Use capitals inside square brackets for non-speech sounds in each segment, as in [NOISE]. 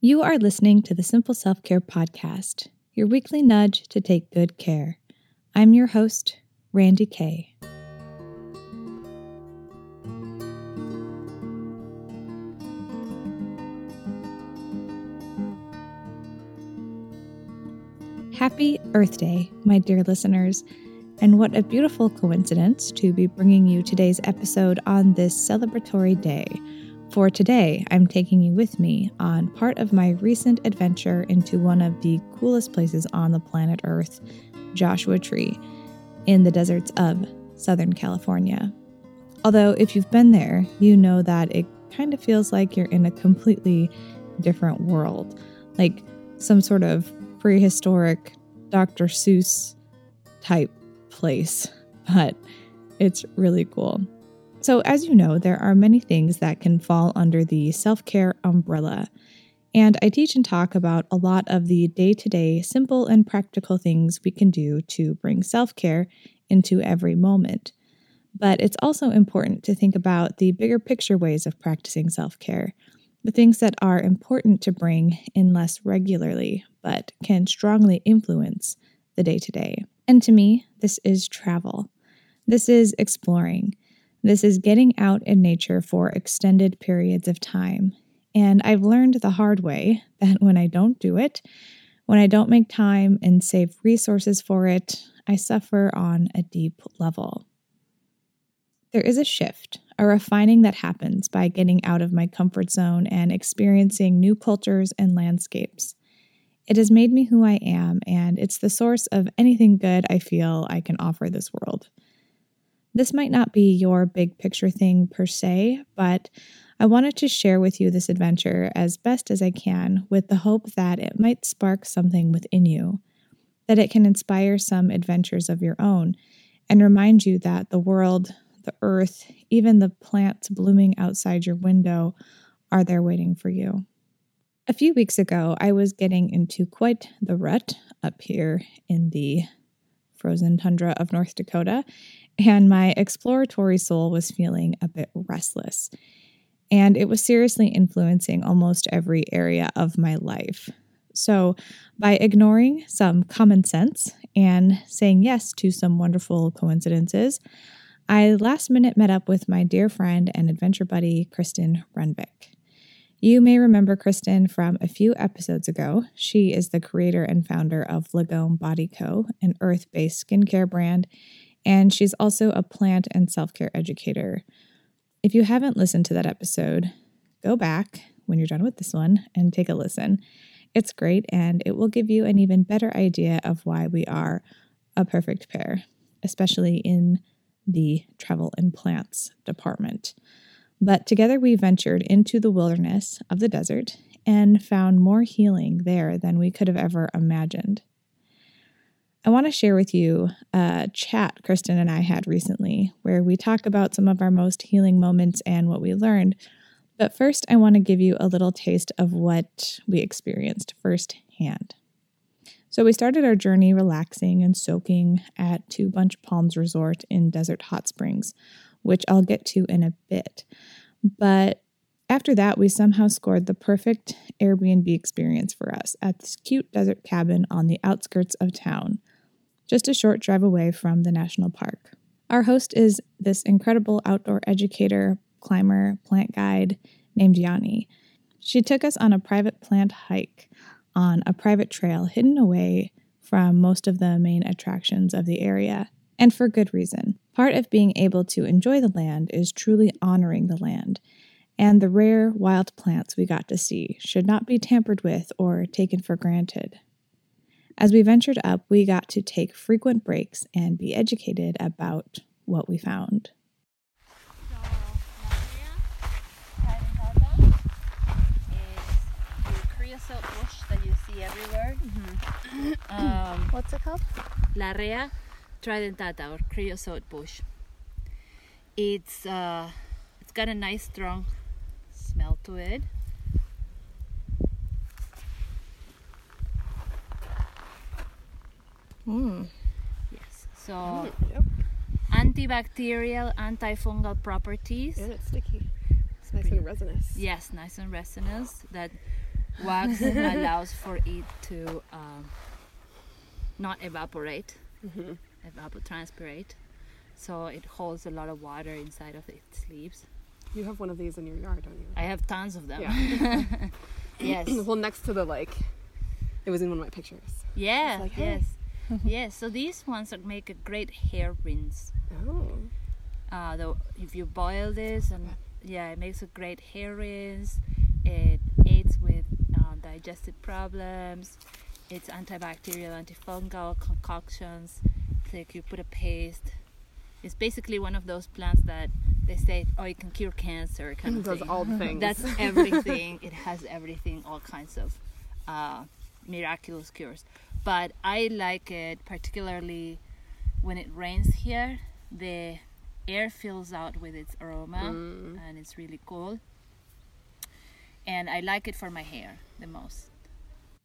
You are listening to the Simple Self Care Podcast, your weekly nudge to take good care. I'm your host, Randy Kay. Happy Earth Day, my dear listeners, and what a beautiful coincidence to be bringing you today's episode on this celebratory day. For today, I'm taking you with me on part of my recent adventure into one of the coolest places on the planet Earth, Joshua Tree, in the deserts of Southern California. Although, if you've been there, you know that it kind of feels like you're in a completely different world, like some sort of prehistoric Dr. Seuss type place, [LAUGHS] but it's really cool. So, as you know, there are many things that can fall under the self care umbrella. And I teach and talk about a lot of the day to day, simple and practical things we can do to bring self care into every moment. But it's also important to think about the bigger picture ways of practicing self care, the things that are important to bring in less regularly, but can strongly influence the day to day. And to me, this is travel. This is exploring. This is getting out in nature for extended periods of time. And I've learned the hard way [LAUGHS] that when I don't do it, when I don't make time and save resources for it, I suffer on a deep level. There is a shift, a refining that happens by getting out of my comfort zone and experiencing new cultures and landscapes. It has made me who I am, and it's the source of anything good I feel I can offer this world. This might not be your big picture thing per se, but I wanted to share with you this adventure as best as I can with the hope that it might spark something within you, that it can inspire some adventures of your own, and remind you that the world, the earth, even the plants blooming outside your window are there waiting for you. A few weeks ago, I was getting into quite the rut up here in the frozen tundra of North Dakota, and my exploratory soul was feeling a bit restless. And it was seriously influencing almost every area of my life. So, by ignoring some common sense and saying yes to some wonderful coincidences, I last minute met up with my dear friend and adventure buddy, Kristen Runbeck. You may remember Kristen from a few episodes ago. She is the creator and founder of Lagome Body Co., an earth based skincare brand, and she's also a plant and self care educator. If you haven't listened to that episode, go back when you're done with this one and take a listen. It's great, and it will give you an even better idea of why we are a perfect pair, especially in the travel and plants department. But together we ventured into the wilderness of the desert and found more healing there than we could have ever imagined. I want to share with you a chat Kristen and I had recently where we talk about some of our most healing moments and what we learned. But first, I want to give you a little taste of what we experienced firsthand. So, we started our journey relaxing and soaking at Two Bunch Palms Resort in Desert Hot Springs, which I'll get to in a bit. But after that, we somehow scored the perfect Airbnb experience for us at this cute desert cabin on the outskirts of town just a short drive away from the national park. Our host is this incredible outdoor educator, climber, plant guide named Yanni. She took us on a private plant hike on a private trail hidden away from most of the main attractions of the area, and for good reason. Part of being able to enjoy the land is truly honoring the land, and the rare wild plants we got to see should not be tampered with or taken for granted. As we ventured up, we got to take frequent breaks and be educated about what we found. creosote bush that you see everywhere. Mm-hmm. Um, What's it called? Larrea tridentata or creosote bush. It's uh, it's got a nice strong smell to it. Mm. Yes. So Mm, yep. antibacterial, antifungal properties. And it's sticky. It's nice and resinous. Yes, nice and resinous. That wax [LAUGHS] allows for it to um, not evaporate, Mm-hmm. evapotranspirate. So it holds a lot of water inside of its leaves. You have one of these in your yard, don't you? I have tons of them. Yeah. [LAUGHS] yes. [CLEARS THROAT] well, next to the like, it was in one of my pictures. Yeah. like, hey. yes. [LAUGHS] yes. So these ones make a great hair rinse. Oh. Uh, though if you boil this and yeah, it makes a great hair rinse. It aids with uh, digestive problems. It's antibacterial, antifungal concoctions. It's like you put a paste. It's basically one of those plants that they say, oh, it can cure cancer kind It of does thing. all the things. That's everything. it has everything, all kinds of uh, miraculous cures. But I like it particularly when it rains here. The air fills out with its aroma, Mm. and it's really cool. And I like it for my hair the most.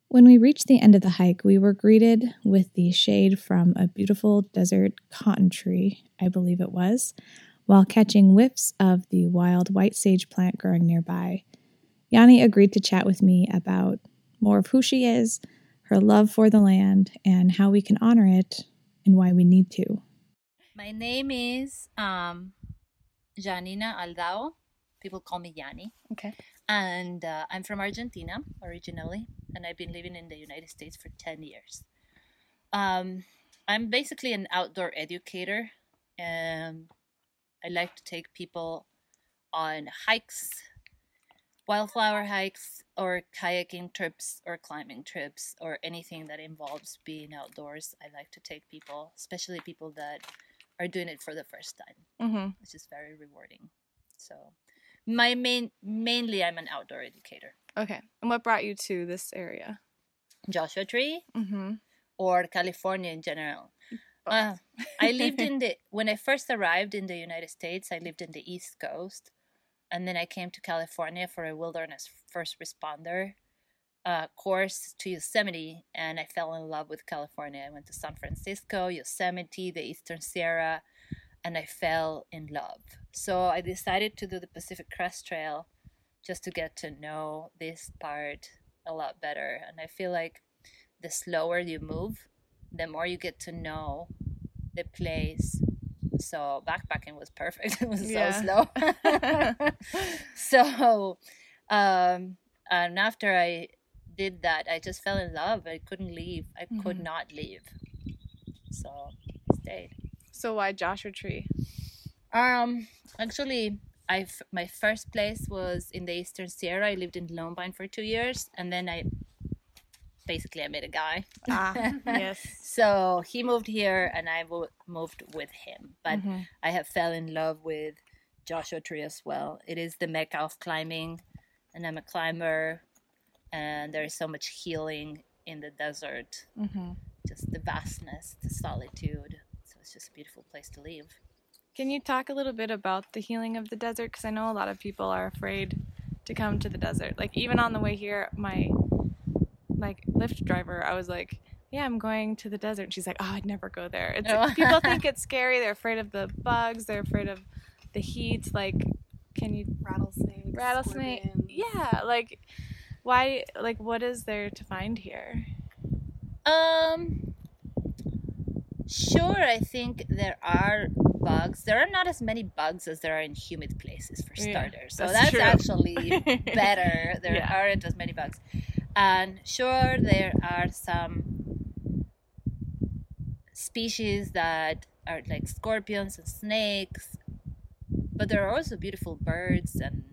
When we reached the end of the hike, we were greeted with the shade from a beautiful desert cotton tree, I believe it was, while catching whiffs of the wild white sage plant growing nearby. Yanni agreed to chat with me about more of who she is, her love for the land, and how we can honor it and why we need to. My name is um, Janina Aldao. People call me Yani. Okay. And uh, I'm from Argentina originally, and I've been living in the United States for 10 years. Um, I'm basically an outdoor educator, and I like to take people on hikes, wildflower hikes, or kayaking trips, or climbing trips, or anything that involves being outdoors. I like to take people, especially people that are doing it for the first time Mm-hmm. which is very rewarding. So, my main mainly I'm an outdoor educator. Okay. And what brought you to this area? Joshua Tree Mm-hmm. or California in general. Uh, I lived [LAUGHS] in the when I first arrived in the United States. I lived in the East Coast, and then I came to California for a wilderness first responder uh, course to Yosemite, and I fell in love with California. I went to San Francisco, Yosemite, the Eastern Sierra, and I fell in love. So I decided to do the Pacific Crest Trail just to get to know this part a lot better. And I feel like the slower you move, the more you get to know the place. So backpacking was perfect. [LAUGHS] It was Yeah. so slow. [LAUGHS] so um and after I did that, I just fell in love. I couldn't leave. I could Mhm. not leave. So stayed. So why Joshua Tree? Um, actually, I my first place was in the Eastern Sierra. I lived in Lone Pine for two years, and then I basically I met a guy. Ah, [LAUGHS] yes. So he moved here, and I moved with him. But Mhm. I have fell in love with Joshua Tree as well. It is the mecca of climbing, and I'm a climber, and there is so much healing in the desert. Mhm. Just the vastness, the solitude. So it's just a beautiful place to live. Can you talk a little bit about the healing of the desert? Because I know a lot of people are afraid to come to the desert. Like even on the way here, my like Lyft driver, I was like, "Yeah, I'm going to the desert." And she's like, "Oh, I'd never go there." It's Oh. people think [LAUGHS] it's scary. They're afraid of the bugs. They're afraid of the heat. Like, can you Rattlesnakes. rattlesnake? scorpions. Yeah, like why? Like, what is there to find here? Um, sure. I think there are bugs. There are not as many bugs as there are in humid places, for Yeah, starters. So that's actually [LAUGHS] better. There Yeah. aren't as many bugs, and sure there are some species that are like scorpions and snakes, but there are also beautiful birds and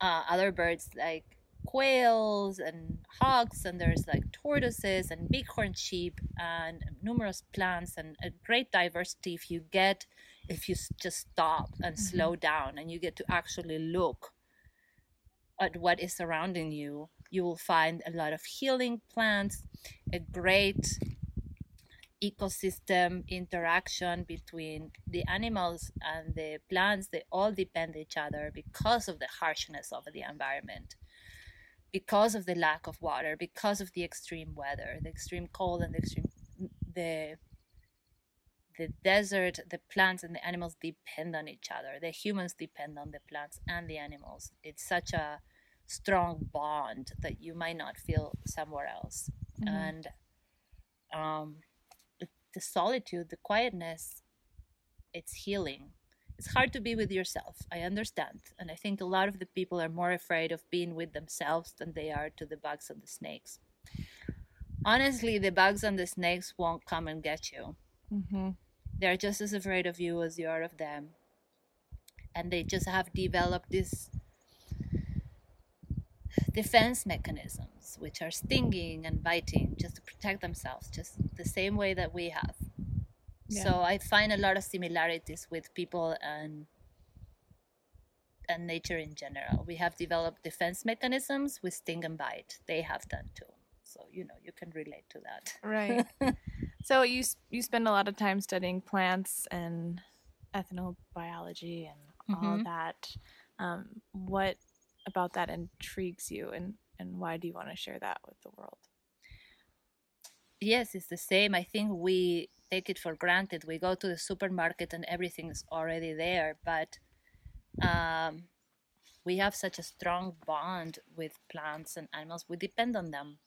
uh, other birds like quails and hawks and there's like tortoises and bighorn sheep and numerous plants and a great diversity if you get if you just stop and slow down and you get to actually look at what is surrounding you you will find a lot of healing plants a great ecosystem interaction between the animals and the plants. They all depend each other because of the harshness of the environment because of the lack of water because of the extreme weather the extreme cold and the extreme the the desert. The plants and the animals depend on each other. The humans depend on the plants and the animals. It's such a strong bond that you might not feel somewhere else. Mhm. And um, the- the solitude, the quietness, it's healing. It's hard to be with yourself. I understand. And I think a lot of the people are more afraid of being with themselves than they are to the bugs and the snakes. Honestly, the bugs and the snakes won't come and get you. Mm-hmm. They're just as afraid of you as you are of them. And they just have developed this defense mechanisms, which are stinging and biting just to protect themselves, just the same way that we have. Yeah. So I find a lot of similarities with people and and nature in general. We have developed defense mechanisms with sting and bite. They have done too. So you know you can relate to that. Right. [LAUGHS] so you you spend a lot of time studying plants and ethnobiology and all Mhm. that. Um, what about that intrigues you, and and why do you want to share that with the world? Yes, it's the same. I think we take it for granted. We go to the supermarket and everything is already there, but um, we have such a strong bond with plants and animals. We depend on them.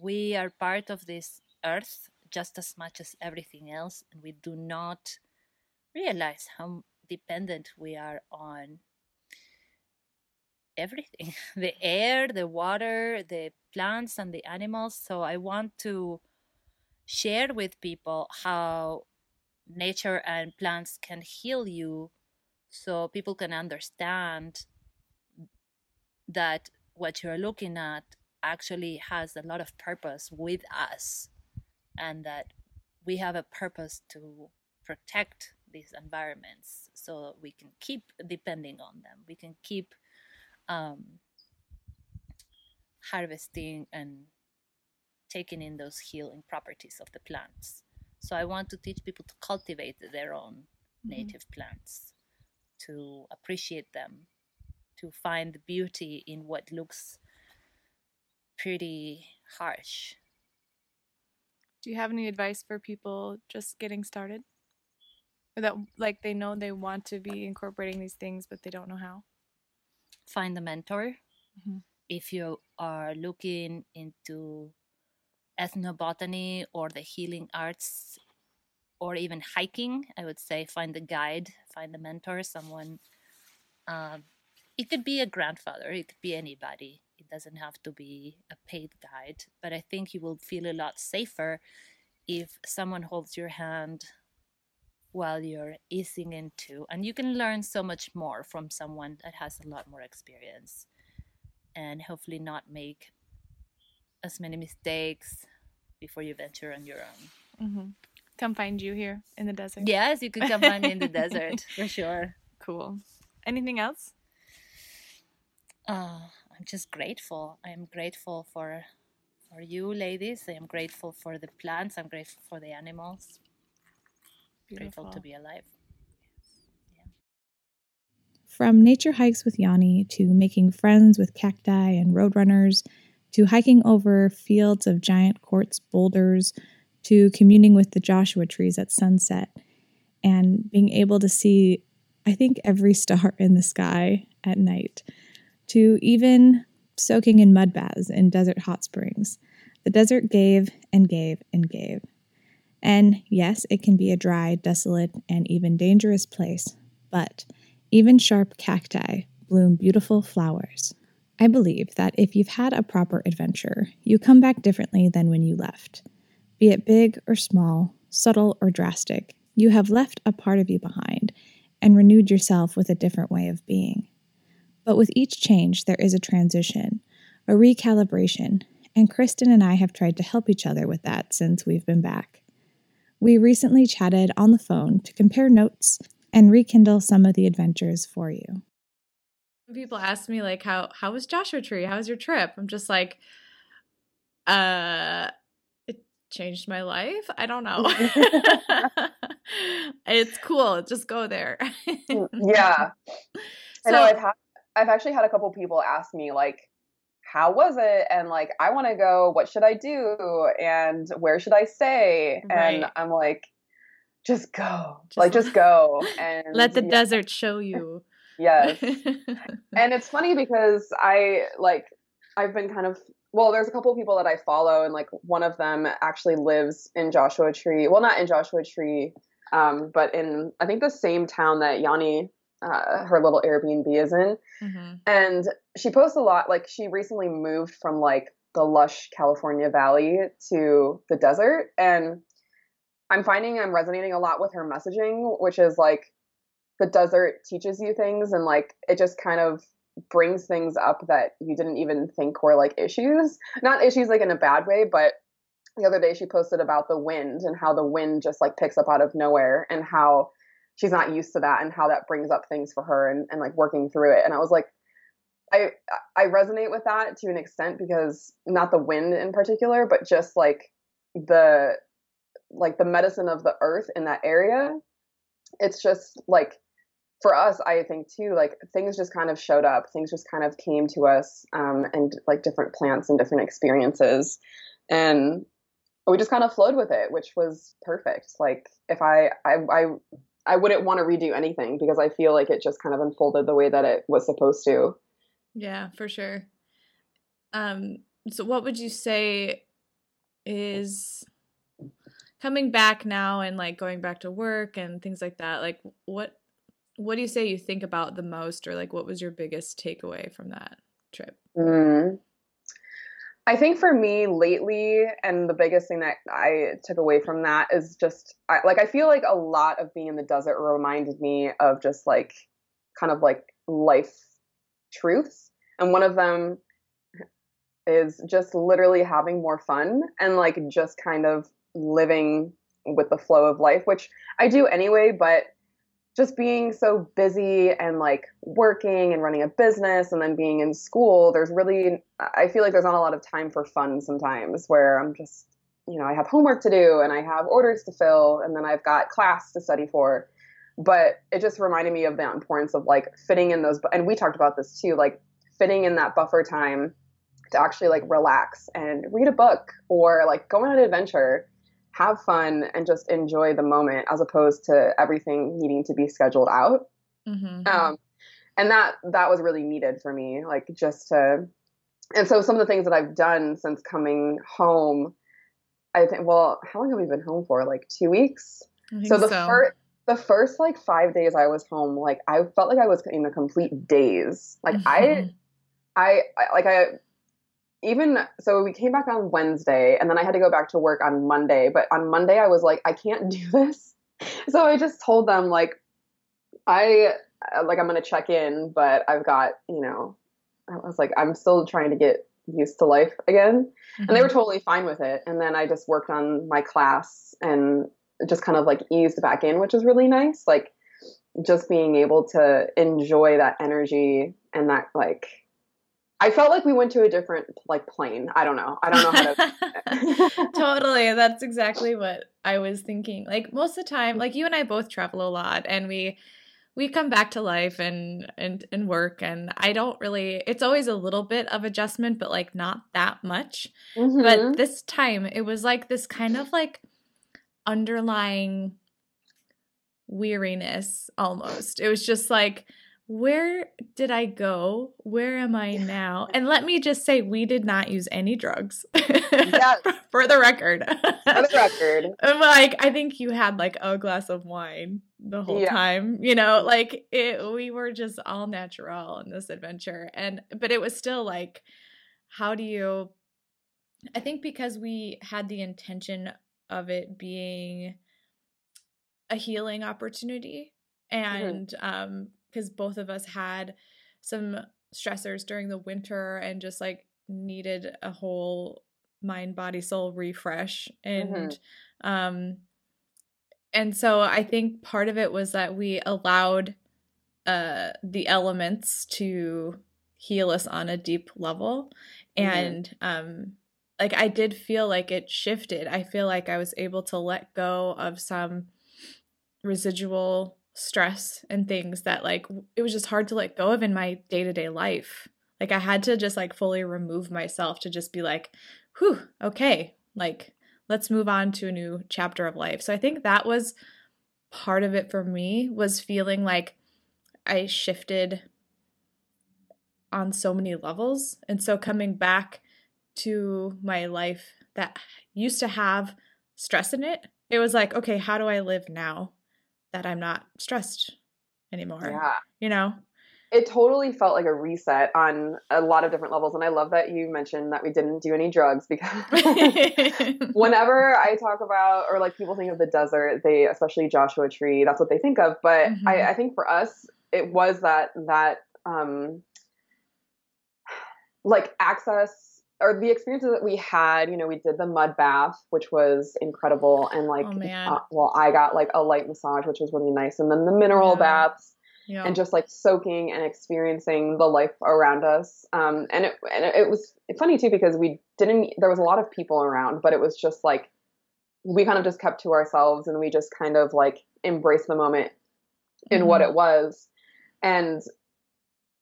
We are part of this earth just as much as everything else, and we do not realize how dependent we are on everything [LAUGHS] the air, the water, the plants, and the animals. So I want to share with people how nature and plants can heal you so people can understand that what you're looking at actually has a lot of purpose with us and that we have a purpose to protect these environments so we can keep depending on them we can keep um, harvesting and taking in those healing properties of the plants so i want to teach people to cultivate their own Mhm. native plants to appreciate them to find the beauty in what looks pretty harsh Do you have any advice for people just getting started? Or that like they know they want to be incorporating these things, but they don't know how. Find a mentor Mhm. if you are looking into ethnobotany or the healing arts or even hiking i would say find a guide find a mentor someone um, it could be a grandfather it could be anybody it doesn't have to be a paid guide but i think you will feel a lot safer if someone holds your hand while you're easing into and you can learn so much more from someone that has a lot more experience and hopefully not make as many mistakes before you venture on your own Mm-hmm. Come find you here in the desert. yes you could come find me in the [LAUGHS] desert for sure Cool. Anything else? uh, i'm just grateful i am grateful for for you ladies i am grateful for the plants i'm grateful for the animals grateful to be alive From nature hikes with Yanni to making friends with cacti and roadrunners to hiking over fields of giant quartz boulders to communing with the Joshua trees at sunset and being able to see, I think, every star in the sky at night to even soaking in mud baths in desert hot springs. The desert gave and gave and gave. And yes, it can be a dry, desolate, and even dangerous place, but even sharp cacti bloom beautiful flowers. I believe that if you've had a proper adventure, you come back differently than when you left. Be it big or small, subtle or drastic, you have left a part of you behind and renewed yourself with a different way of being. But with each change, there is a transition, a recalibration, and Kristen and I have tried to help each other with that since we've been back. We recently chatted on the phone to compare notes and rekindle some of the adventures for you. People ask me like how how was Joshua Tree? How was your trip? I'm just like uh it changed my life. I don't know. [LAUGHS] it's cool. Just go there. yeah. [LAUGHS] I know So- I've had I've actually had a couple people ask me like how was it and like I want to go what should I do and where should I stay and I'm like just go Just like just go [LAUGHS] and Let the yeah, desert show you. Yes. [LAUGHS] and it's funny because I like I've been kind of well, there's a couple of people that I follow, and like one of them actually lives in Joshua Tree. Well, not in Joshua Tree, um, but in I think the same town that Yanni, uh, her little Airbnb is in. Mm-hmm. And she posts a lot. Like she recently moved from like the lush California Valley to the desert, and I'm finding I'm resonating a lot with her messaging, which is like the desert teaches you things, and like it just kind of brings things up that you didn't even think were like issues. Not issues like in a bad way, but the other day she posted about the wind and how the wind just like picks up out of nowhere and how she's not used to that and how that brings up things for her and, and like working through it. And I was like, I I resonate with that to an extent because not the wind in particular, but just like the like the medicine of the earth in that area. It's just like for us, I think too, like things just kind of showed up. Things just kind of came to us, um, and like different plants and different experiences, and we just kind of flowed with it, which was perfect. Like if I, I, I, I wouldn't want to redo anything because I feel like it just kind of unfolded the way that it was supposed to. Yeah, for sure. Um, so what would you say is coming back now and like going back to work and things like that? Like what what do you say you think about the most or like what was your biggest takeaway from that trip mm. I think for me lately and the biggest thing that i took away from that is just I, like i feel like a lot of being in the desert reminded me of just like kind of like life truths. And one of them is just literally having more fun and like just kind of living with the flow of life which i do anyway but just being so busy and like working and running a business and then being in school, there's really, I feel like there's not a lot of time for fun sometimes where I'm just, you know, I have homework to do and I have orders to fill and then I've got class to study for. But it just reminded me of the importance of like fitting in those, and we talked about this too, like fitting in that buffer time to actually like relax and read a book or like go on an adventure have fun and just enjoy the moment as opposed to everything needing to be scheduled out. Mm-hmm. Um, and that that was really needed for me, like just to. And so some of the things that I've done since coming home, I think. Well, how long have we been home for? Like two weeks. So the so. first the first like five days I was home, like I felt like I was in a complete daze. Like mm-hmm. I, I, I like I even so we came back on Wednesday and then I had to go back to work on Monday, but on Monday I was like I can't do [LAUGHS] this. So I just told them like I like I'm going to check in, but I've got, you know, I was like I'm still trying to get used to life again. Mm-hmm. And they were mm-hmm. totally fine with it. And then I just worked on my class and just kind of like eased back in, which is really nice. Like just being able to enjoy that energy and that like I felt like we went to a different like plane. I don't know. I don't know how to. [LAUGHS] [LAUGHS] totally. That's exactly what I was thinking. Like most of the time, like you and I both travel a lot, and we we come back to life and and and work, and I don't really. It's always a little bit of adjustment, but like not that much. Mm-hmm. But this time, it was like this kind of like underlying weariness almost. It was just like where did I go? Where am I now? And let me just say, we did not use any drugs. [LAUGHS] For the record. For the record. [LAUGHS] like, I think you had like a glass of wine the whole yeah. time. You know, like it, we were just all natural in this adventure. And, but it was still like, how do you, I think because we had the intention of it being a healing opportunity mm-hmm. and mm-hmm. um because both of us had some stressors during the winter and just like needed a whole mind body soul refresh and mm-hmm. um and so i think part of it was that we allowed uh the elements to heal us on a deep level mm-hmm. and um like i did feel like it shifted i feel like i was able to let go of some residual stress and things that like it was just hard to let go of in my day-to-day life. Like i had to just like fully remove myself to just be like whew okay like let's move on to a new chapter of life. So i think that was part of it for me was feeling like I shifted on so many levels. And so coming back to my life that used to have stress in it, it was like, okay, how do I live now that I'm not stressed anymore? Yeah. You know? It totally felt like a reset on a lot of different levels. And I love that you mentioned that we didn't do any drugs because [LAUGHS] whenever I talk about, or like people think of the desert, they, especially Joshua Tree, that's what they think of. But Mhm. I, I think for us, it was that, that, um, like access or the experiences that we had, you know, we did the mud bath, which was incredible. And like, Oh, uh, well, I got like a light massage, which was really nice. And then the mineral Yeah. baths yeah. and just like soaking and experiencing the life around us. Um, and it, and it was funny too, because we didn't, there was a lot of people around, but it was just like, we kind of just kept to ourselves and we just kind of like embraced the moment in what Mhm. it was. And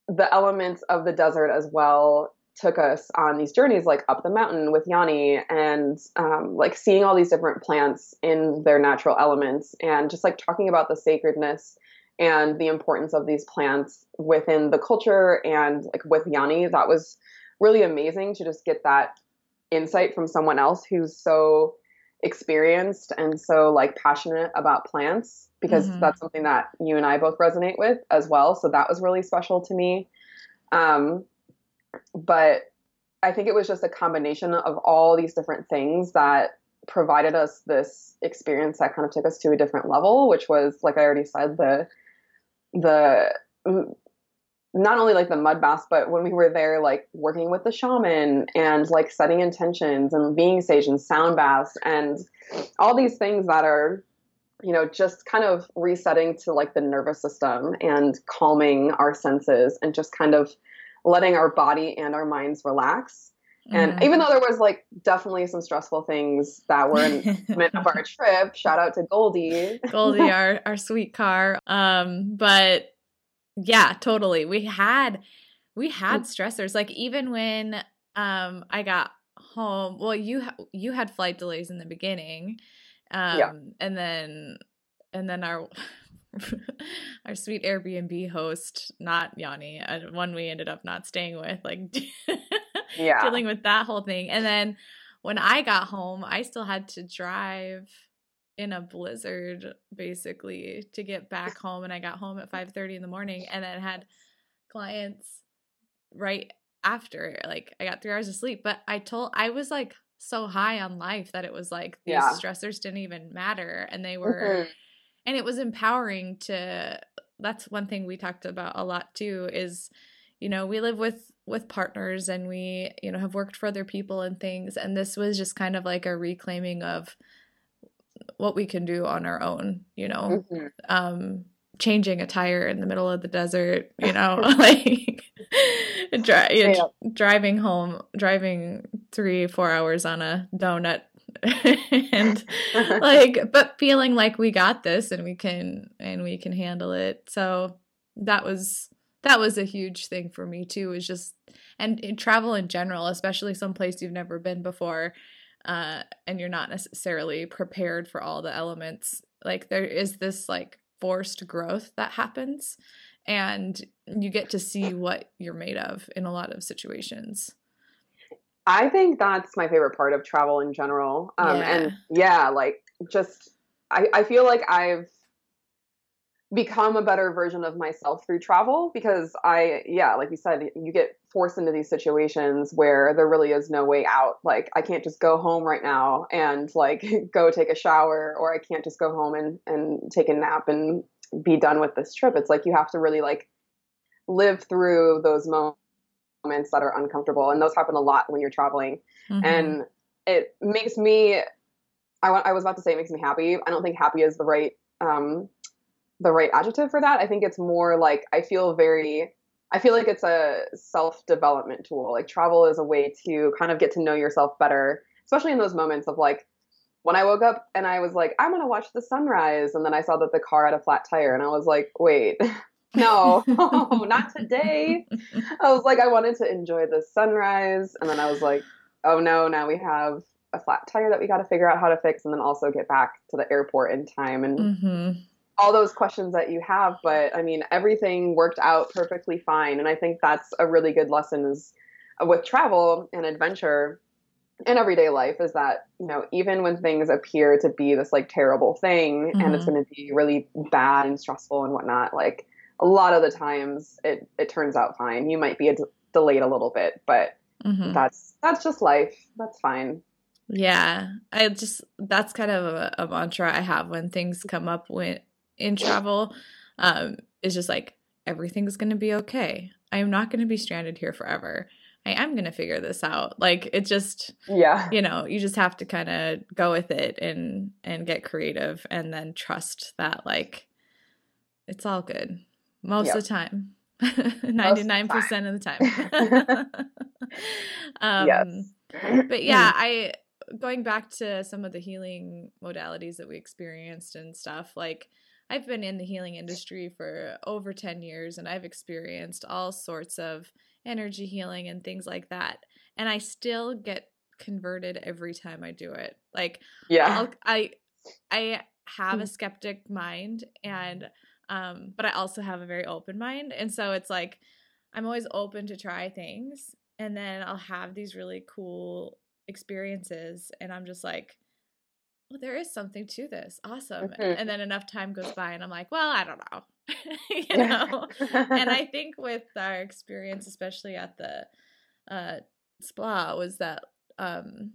the elements of the desert as well took us on these journeys like up the mountain with Yanni and um, like seeing all these different plants in their natural elements and just like talking about the sacredness and the importance of these plants within the culture and like with Yanni that was really amazing to just get that insight from someone else who's so experienced and so like passionate about plants because Mhm. that's something that you and I both resonate with as well. So that was really special to me. Um, but I think it was just a combination of all these different things that provided us this experience that kind of took us to a different level, which was like I already said, the the mm, not only like the mud baths, but when we were there, like working with the shaman and like setting intentions and being sage and sound baths and all these things that are, you know, just kind of resetting to like the nervous system and calming our senses and just kind of letting our body and our minds relax. And Mhm. even though there was like definitely some stressful things that were an [LAUGHS] element of our trip, shout out to Goldie. Goldie, [LAUGHS] our our sweet car. Um, but yeah, totally. We had we had stressors. Like even when um I got home, well, you ha- you had flight delays in the beginning, um, Yeah. and then and then our. [LAUGHS] our sweet Airbnb host, not Yanni, one we ended up not staying with, like [LAUGHS] Yeah. dealing with that whole thing. And then when I got home, I still had to drive in a blizzard basically to get back home and I got home at 5:30 in the morning and then had clients right after like I got 3 hours of sleep but I told I was like so high on life that it was like these Yeah. stressors didn't even matter and they were Mhm. And it was empowering to that's one thing we talked about a lot too is you know we live with with partners and we you know have worked for other people and things. And this was just kind of like a reclaiming of what we can do on our own you know? Mhm. um changing a tire in the middle of the desert you know? [LAUGHS] [LAUGHS] Like dri- know, driving home driving three four hours on a donut [LAUGHS] and like but feeling like we got this and we can and we can handle it. So that was that was a huge thing for me too is just and in travel in general especially someplace you've never been before uh and you're not necessarily prepared for all the elements like there is this like forced growth that happens and you get to see what you're made of in a lot of situations I think that's my favorite part of travel in general. Um, Yeah. And yeah, like just, I, I feel like I've become a better version of myself through travel because I, yeah, like you said, you get forced into these situations where there really is no way out. Like, I can't just go home right now and like [LAUGHS] go take a shower, or I can't just go home and, and take a nap and be done with this trip. It's like you have to really like live through those moments moments that are uncomfortable and those happen a lot when you're traveling. Mhm. and it makes me I, I was about to say it makes me happy. I don't think happy is the right um the right adjective for that. I think it's more like i feel very i feel like it's a self development tool. Like travel is a way to kind of get to know yourself better especially in those moments of like when i woke up and i was like i'm going to watch the sunrise and then i saw that the car had a flat tire and i was like wait [LAUGHS] no [LAUGHS] [LAUGHS] not today I was like, I wanted to enjoy the sunrise, and then I was like, oh no, now we have a flat tire that we got to figure out how to fix, and then also get back to the airport in time. And Mhm. all those questions that you have. But I mean, everything worked out perfectly fine, and I think that's a really good lesson is uh, with travel and adventure in everyday life is that you know even when things appear to be this like terrible thing mm-hmm. and it's mm-hmm. going to be really bad and stressful and whatnot like a lot of the times it it turns out fine. You might be a d- delayed a little bit but mm-hmm. that's that's just life. That's fine. Yeah. I just that's kind of a, a mantra i have when things come up when in travel. Um is just like everything's going to be okay. I am not going to be stranded here forever. I am going to figure this out. Like it just yeah. You know, you just have to kind of go with it and and get creative and then trust that like it's all good most yep. [LAUGHS] of the time. 99% of the time. um yes. but yeah, I going back to some of the healing modalities that we experienced and stuff like I've been in the healing industry for over 10 years and I've experienced all sorts of energy healing and things like that. And I still get converted every time I do it. Like yeah. I'll, I I have a mm. skeptic mind and um but I also have a very open mind and so it's like I'm always open to try things and then I'll have these really cool experiences and I'm just like well there is something to this. Awesome. Mm-hmm. And then enough time goes by and I'm like, well, I don't know. [LAUGHS] you know [LAUGHS] and i think with our experience especially at the uh spla was that um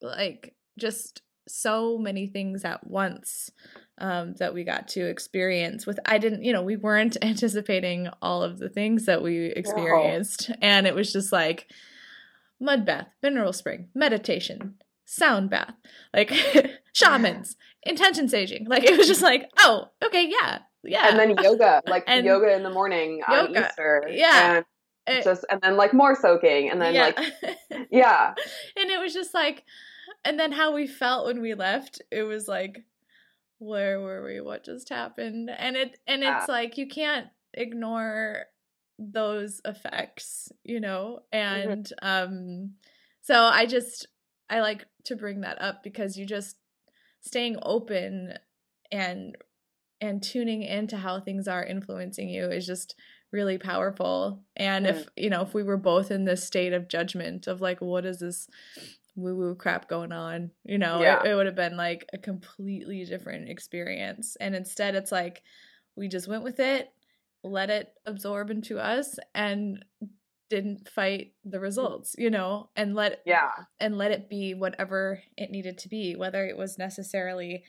like just so many things at once um, that we got to experience with i didn't you know we weren't [LAUGHS] anticipating all of the things that we experienced no. and it was just like mud bath mineral spring meditation sound bath like [LAUGHS] shamans intention saging like it was just like oh okay yeah yeah. And then yoga, like [LAUGHS] and yoga in the morning yoga. on Easter. Yeah. And it, just and then like more soaking and then yeah. like yeah. And it was just like and then how we felt when we left, it was like where were we? What just happened? And it and it's like you can't ignore those effects, you know? Mm-hmm. And mm-hmm. um so I just I like to bring that up because you just staying open and and tuning into how things are influencing you is just really powerful. And mm. if, you know, if we were both in this state of judgment of like, what is this woo woo crap going on, you know, yeah. it, it would have been like a completely different experience. And instead, it's like we just went with it, let it absorb into us, and didn't fight the results you know and let yeah and let it be whatever it needed to be whether it was necessarily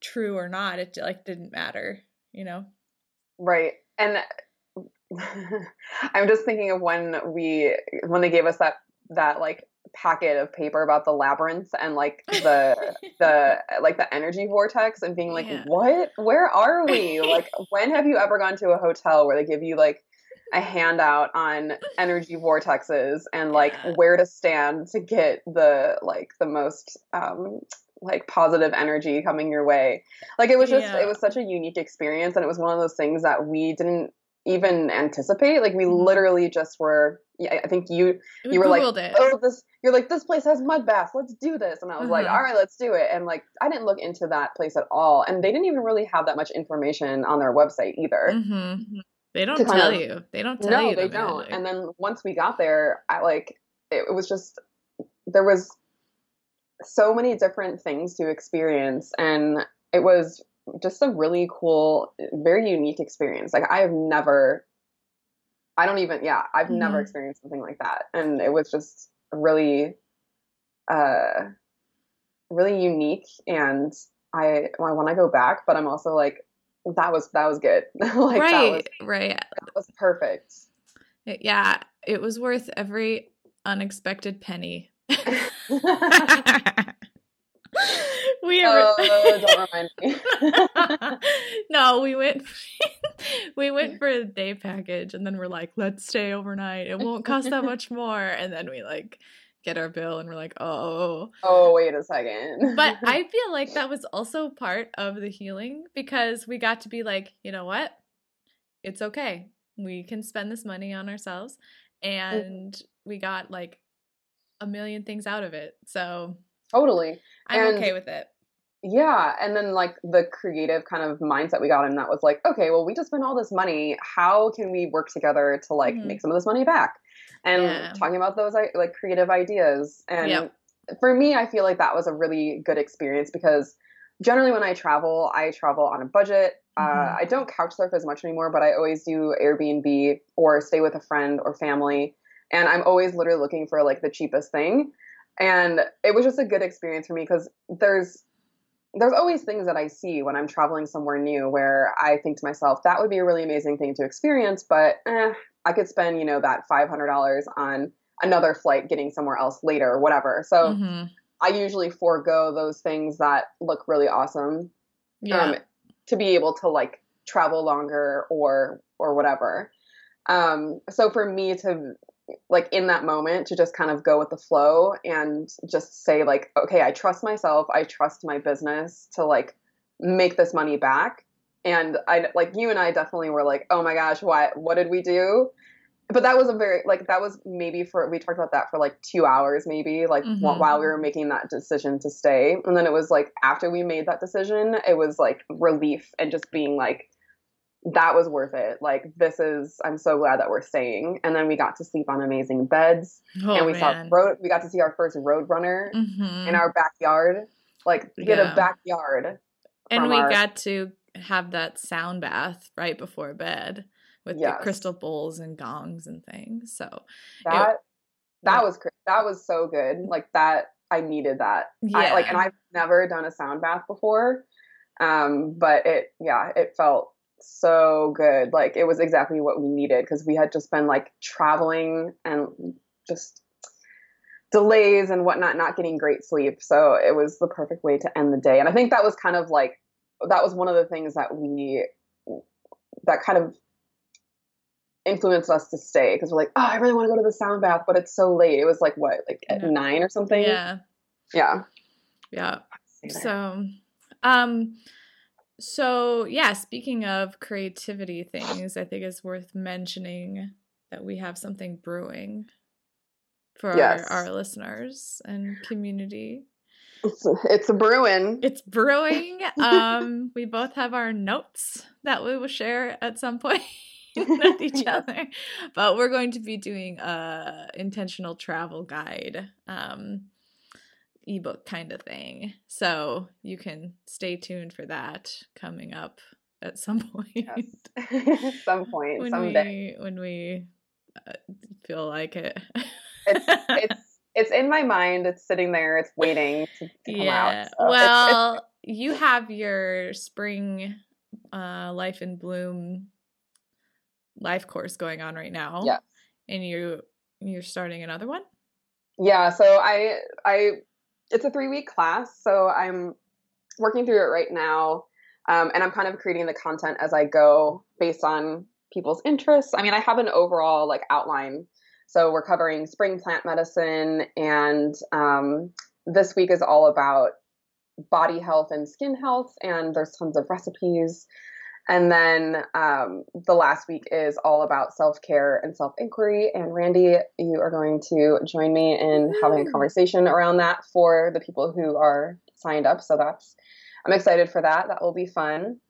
true or not it like didn't matter you know right and [LAUGHS] i'm just thinking of when we when they gave us that that like packet of paper about the labyrinth and like [LAUGHS] the the like the energy vortex and being like yeah. what where are we [LAUGHS] like when have you ever gone to a hotel where they give you like a handout on energy vortexes and like yeah. where to stand to get the like the most um like positive energy coming your way. Like it was just yeah. it was such a unique experience and it was one of those things that we didn't even anticipate. Like we mm-hmm. literally just were I think you you were Googled like, it. "Oh, this you're like this place has mud baths. Let's do this." And I was mm-hmm. like, "All right, let's do it." And like I didn't look into that place at all, and they didn't even really have that much information on their website either. Mm-hmm. They don't tell of, you. They don't tell no, you. they don't. And then once we got there, I like it, it was just there was so many different things to experience and it was just a really cool very unique experience like i have never i don't even yeah i've mm-hmm. never experienced something like that. And it was just really uh really unique. And i i want to go back but i'm also like that was that was good. [LAUGHS] Like right that was, right. that was perfect. Yeah it was worth every unexpected penny [LAUGHS] [LAUGHS] [LAUGHS] we oh, don't [LAUGHS] remind me. [LAUGHS] no, we went we went for a day package and then we're like, let's stay overnight. It won't cost that much more. And then we like get our bill and we're like, oh. Oh, wait a second. but I feel like that was also part of the healing because we got to be like, you know what? It's okay. We can spend this money on ourselves. Mm. And we got like a million things out of it. So totally, I'm and okay with it. yeah and then like the creative kind of mindset we got in that was like okay well we just spent all this money how can we work together to like Mhm. make some of this money back and Yeah. talking about those like creative ideas and Yep. for me i feel like that was a really good experience because generally when i travel i travel on a budget uh, Mhm. i don't couch surf as much anymore but i always do airbnb or stay with a friend or family and i'm always literally looking for like the cheapest thing and it was just a good experience for me because there's there's always things that I see when I'm traveling somewhere new where I think to myself that would be a really amazing thing to experience, but eh, I could spend you know that five hundred dollars on another flight getting somewhere else later or whatever. So Mhm. I usually forego those things that look really awesome Yeah. um, to be able to like travel longer or or whatever. Um, so for me to like in that moment to just kind of go with the flow and just say like, okay, I trust myself, I trust my business to like make this money back. And I like you and I definitely were like, oh my gosh, what what did we do? But that was a very like that was maybe for we talked about that for like two hours maybe like Mhm. while we were making that decision to stay and then it was like after we made that decision it was like relief and just being like that was worth it like this is i'm so glad that we're staying and then we got to sleep on amazing beds oh, and we saw road we got to see our first road runner Mhm. in our backyard like we get Yeah. a backyard and we our- got to have that sound bath right before bed with Yes. the crystal bowls and gongs and things. So that that yeah. was that was so good like that i needed that I, like and i've never done a sound bath before um but it yeah it felt so good. Like it was exactly what we needed because we had just been like traveling and just delays and whatnot not getting great sleep. So it was the perfect way to end the day. And i think that was kind of like that was one of the things that we that kind of influenced us to stay because we're like oh i really want to go to the sound bath but it's so late. It was like what like at Yeah. nine or something? Yeah, yeah. Yeah. So, um, so yeah. Speaking of creativity things, I think it's worth mentioning that we have something brewing for Yes. our, our listeners and community. It's, it's a Bruin. It's brewing. [LAUGHS] um, we both have our notes that we will share at some point [LAUGHS] with each [LAUGHS] other. But we're going to be doing a intentional travel guide um ebook kind of thing. So you can stay tuned for that coming up at some [LAUGHS] point. Yes. [LAUGHS] Some point, when someday. we when we uh, feel like it. It's it's [LAUGHS] it's in my mind. It's sitting there. It's waiting to, to come out. yeah. So it's- well, you have your spring uh, life in bloom life course going on right now. Yeah. And you you're starting another one? yeah. So I I it's a three week class. So I'm working through it right now, um, and I'm kind of creating the content as I go based on people's interests. I mean, I have an overall like outline. So we're covering spring plant medicine, and um, this week is all about body health and skin health, and there's tons of recipes. And then um, the last week is all about self care and self inquiry. And Randi, you are going to join me in having a conversation around that for the people who are signed up. So that's, I'm excited for that. That will be fun.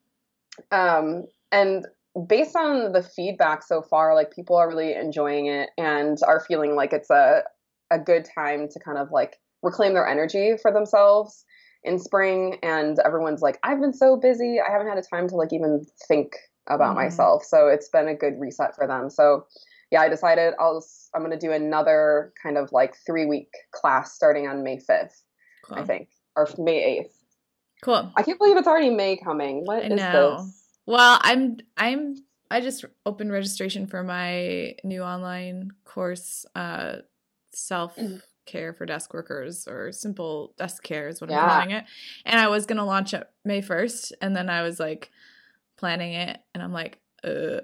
Um, and based on the feedback so far, like people are really enjoying it and are feeling like it's a, a good time to kind of like reclaim their energy for themselves in spring and everyone's like i've been so busy i haven't had a time to like even think about Mhm. myself so it's been a good reset for them so yeah i decided i'll i'm going to do another kind of like three week class starting on may 5th Cool. i think or may 8th Cool. i can't believe it's already may coming What I is know. this Well, I'm I'm I just opened registration for my new online course, uh self care for desk workers or simple desk care is what I'm Yeah. calling it. And I was gonna launch it May first, and then I was like planning it, and I'm like, uh,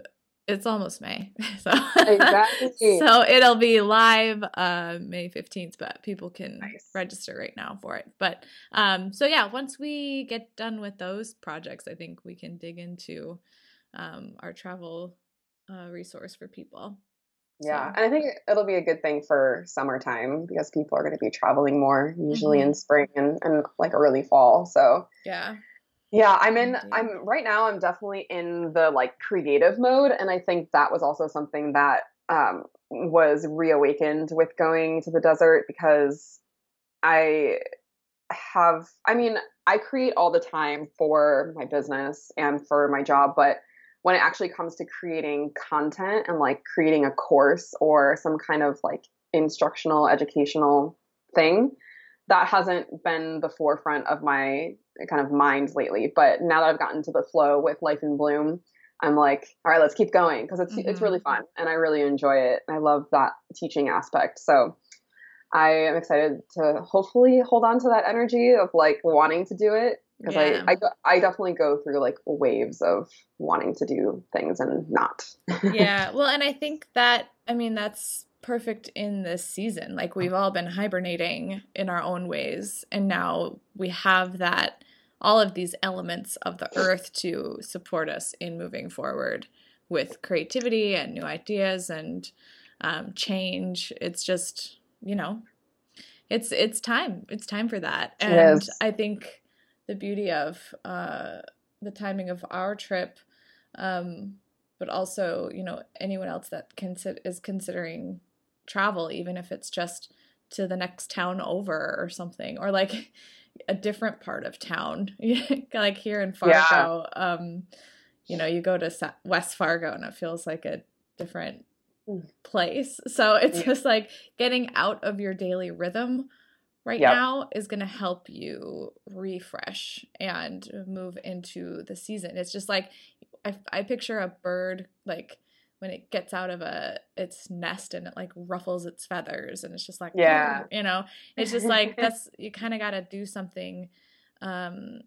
it's almost May, [LAUGHS] so Exactly. so it'll be live uh May fifteenth, but people can Nice. register right now for it. But um, so yeah, once we get done with those projects, I think we can dig into um our travel uh, resource for people. Yeah, and I think it'll be a good thing for summertime because people are going to be traveling more, usually Mm-hmm. in spring and, and like early fall. So Yeah. yeah, I'm in. I'm right now. I'm definitely in the like creative mode, and I think that was also something that um, was reawakened with going to the desert because I have. I mean, I create all the time for my business and for my job, but when it actually comes to creating content and like creating a course or some kind of like instructional educational thing that hasn't been the forefront of my kind of mind lately but now that i've gotten to the flow with life in bloom i'm like all right let's keep going because it's it's Mhm. really fun and i really enjoy it i love that teaching aspect so i am excited to hopefully hold on to that energy of like wanting to do it because Yeah. I, I I definitely go through like waves of wanting to do things and not. Yeah. [LAUGHS] Well and i think that i mean that's perfect in this season. Like we've all been hibernating in our own ways and now we have that all of these elements of the earth to support us in moving forward with creativity and new ideas and um, change. It's just you know it's it's time. It's time for that. And i think the beauty of uh, the timing of our trip um, but also you know anyone else that consi- is considering travel even if it's just to the next town over or something or like a different part of town [LAUGHS] like here in Yeah. fargo um you know you go to Sa- west fargo and it feels like a different Mm. place so it's Yeah. just like getting out of your daily rhythm right Yep. now is going to help you refresh and move into the season it's just like I, I picture a bird like when it gets out of a its nest and it like ruffles its feathers and it's just like Yeah. you know it's just like [LAUGHS] that's you kind of got to do something um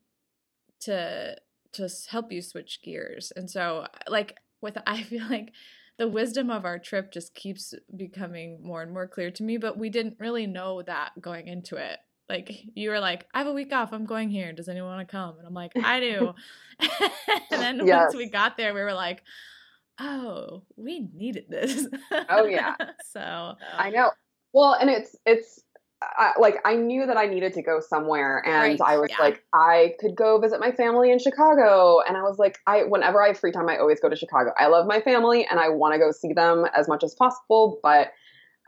to to help you switch gears and so like with i feel like the wisdom of our trip just keeps becoming more and more clear to me but we didn't really know that going into it like you were like i have a week off i'm going here does anyone want to come and i'm like i do [LAUGHS] [LAUGHS] and then Yes. once we got there we were like oh we needed this Oh, yeah. [LAUGHS] so I uh know. Well, and it's it's I, like I knew that I needed to go somewhere, and Right, I was yeah. like, I could go visit my family in Chicago, and I was like, I whenever I have free time, I always go to Chicago. I love my family, and I want to go see them as much as possible, but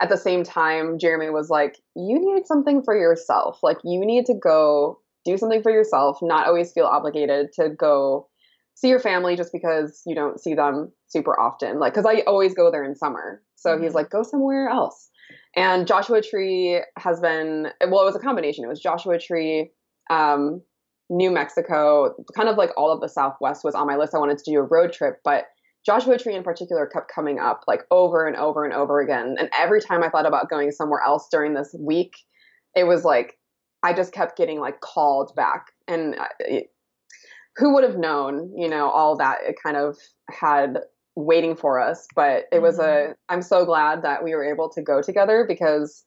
at the same time, Jeremy was like, you need something for yourself. Like you need to go do something for yourself, not always feel obligated to go see your family just because you don't see them super often. Like, because I always go there in summer. So he's Mhm. like, go somewhere else. And Joshua Tree has been, well, it was a combination. It was Joshua Tree, um, New Mexico, kind of like all of the Southwest was on my list. I wanted to do a road trip, but Joshua Tree in particular kept coming up like over and over and over again. And every time I thought about going somewhere else during this week, it was like, I just kept getting like called back. And uh, it, who would have known, you know, all that it kind of had waiting for us. But it was a, I'm so glad that we were able to go together because,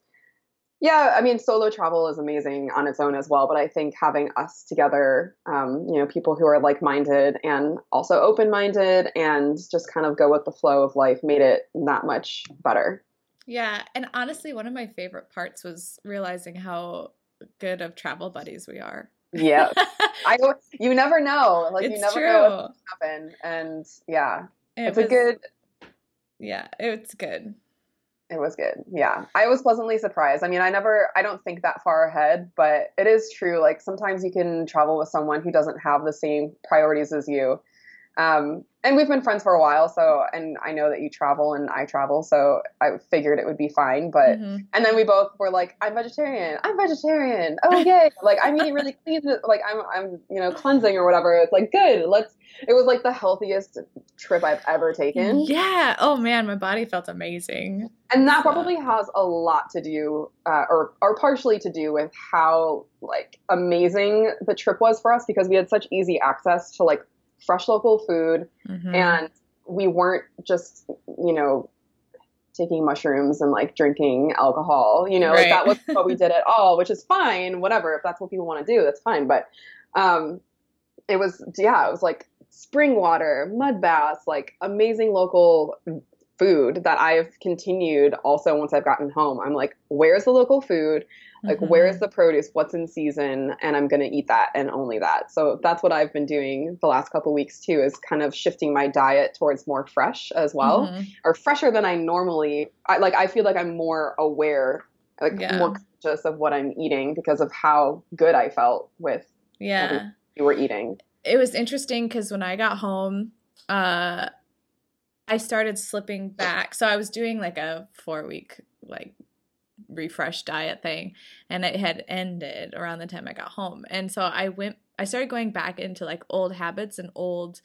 yeah, I mean, solo travel is amazing on its own as well. But I think having us together, um, you know, people who are like minded and also open minded and just kind of go with the flow of life made it that much better. Yeah, and honestly, one of my favorite parts was realizing how good of travel buddies we are. Yeah. [LAUGHS] I, you never know. Like, you never true. know what's happen. And yeah, It it's a was- good, Yeah, it's good. It was good. Yeah. I was pleasantly surprised. I mean, I never, I don't think that far ahead, but it is true. Like sometimes you can travel with someone who doesn't have the same priorities as you. Um, and we've been friends for a while. So, and I know that you travel and I travel. So I figured it would be fine. But, Mhm. and then we both were like, I'm vegetarian. I'm vegetarian. Oh, [LAUGHS] yay. like I'm eating really clean. Like I'm, I'm, you know, cleansing or whatever. It's like, good. Let's, it was like the healthiest trip I've ever taken. Yeah. Oh man, my body felt amazing. and that So- probably has a lot to do uh, or or partially to do with how like amazing the trip was for us because we had such easy access to like fresh local food Mhm. and we weren't just you know taking mushrooms and like drinking alcohol you know like that was what we [LAUGHS] did at all which is fine whatever if that's what people want to do that's fine but um it was yeah it was like spring water mud baths like amazing local food that I've continued also once I've gotten home. I'm like, where's the local food? Like, Mhm. where's the produce? What's in season? And I'm going to eat that and only that. So that's what I've been doing the last couple weeks too, is kind of shifting my diet towards more fresh as well, Mhm. or fresher than I normally. I like. I feel like I'm more aware, like Yeah. more conscious of what I'm eating because of how good I felt with Yeah. you were eating. it was interesting because when I got home, uh, I started slipping back. So I was doing like a four week like refresh diet thing, and it had ended around the time I got home. And so I went, I started going back into like old habits and old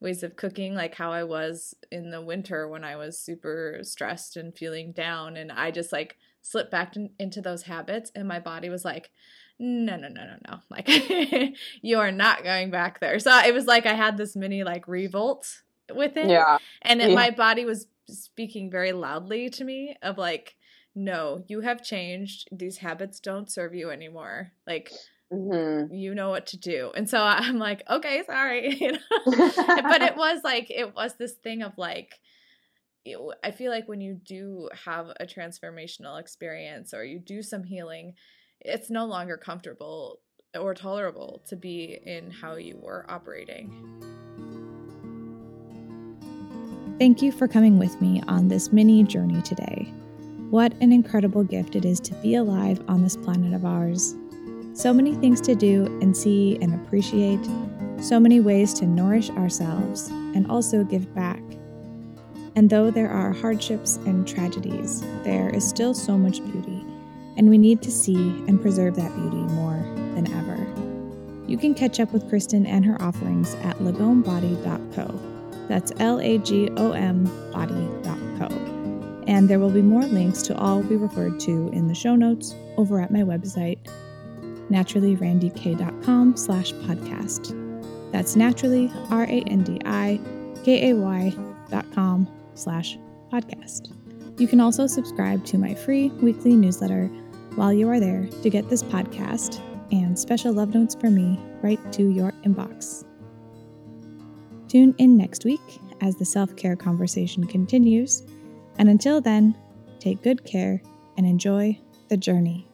ways of cooking, like how I was in the winter when I was super stressed and feeling down. And I just like slipped back in, into those habits, and my body was like, no, no, no, no, no. Like, [LAUGHS] you are not going back there. So it was like I had this mini like revolt with it. Yeah. And it, Yeah. my body was speaking very loudly to me of like, no, you have changed. These habits don't serve you anymore. Like, hmm you know what to do. And so I'm like, okay, sorry. [LAUGHS] you know? but it [LAUGHS] was like, it was this thing of like, you- I feel like when you do have a transformational experience or you do some healing, it's no longer comfortable or tolerable to be in how you were operating. Thank you for coming with me on this mini journey today. What an incredible gift it is to be alive on this planet of ours. So many things to do and see and appreciate, so many ways to nourish ourselves and also give back. And though there are hardships and tragedies, there is still so much beauty, and we need to see and preserve that beauty more than ever. You can catch up with Kristen and her offerings at lagombody.co. That's L A G O M body.co. And there will be more links to all we referred to in the show notes over at my website, naturallyrandikay.com slash podcast. That's naturally, R A N D I K A Y dot com slash podcast. You can also subscribe to my free weekly newsletter while you are there to get this podcast and special love notes from me right to your inbox. Tune in next week as the self care conversation continues. And until then, take good care and enjoy the journey.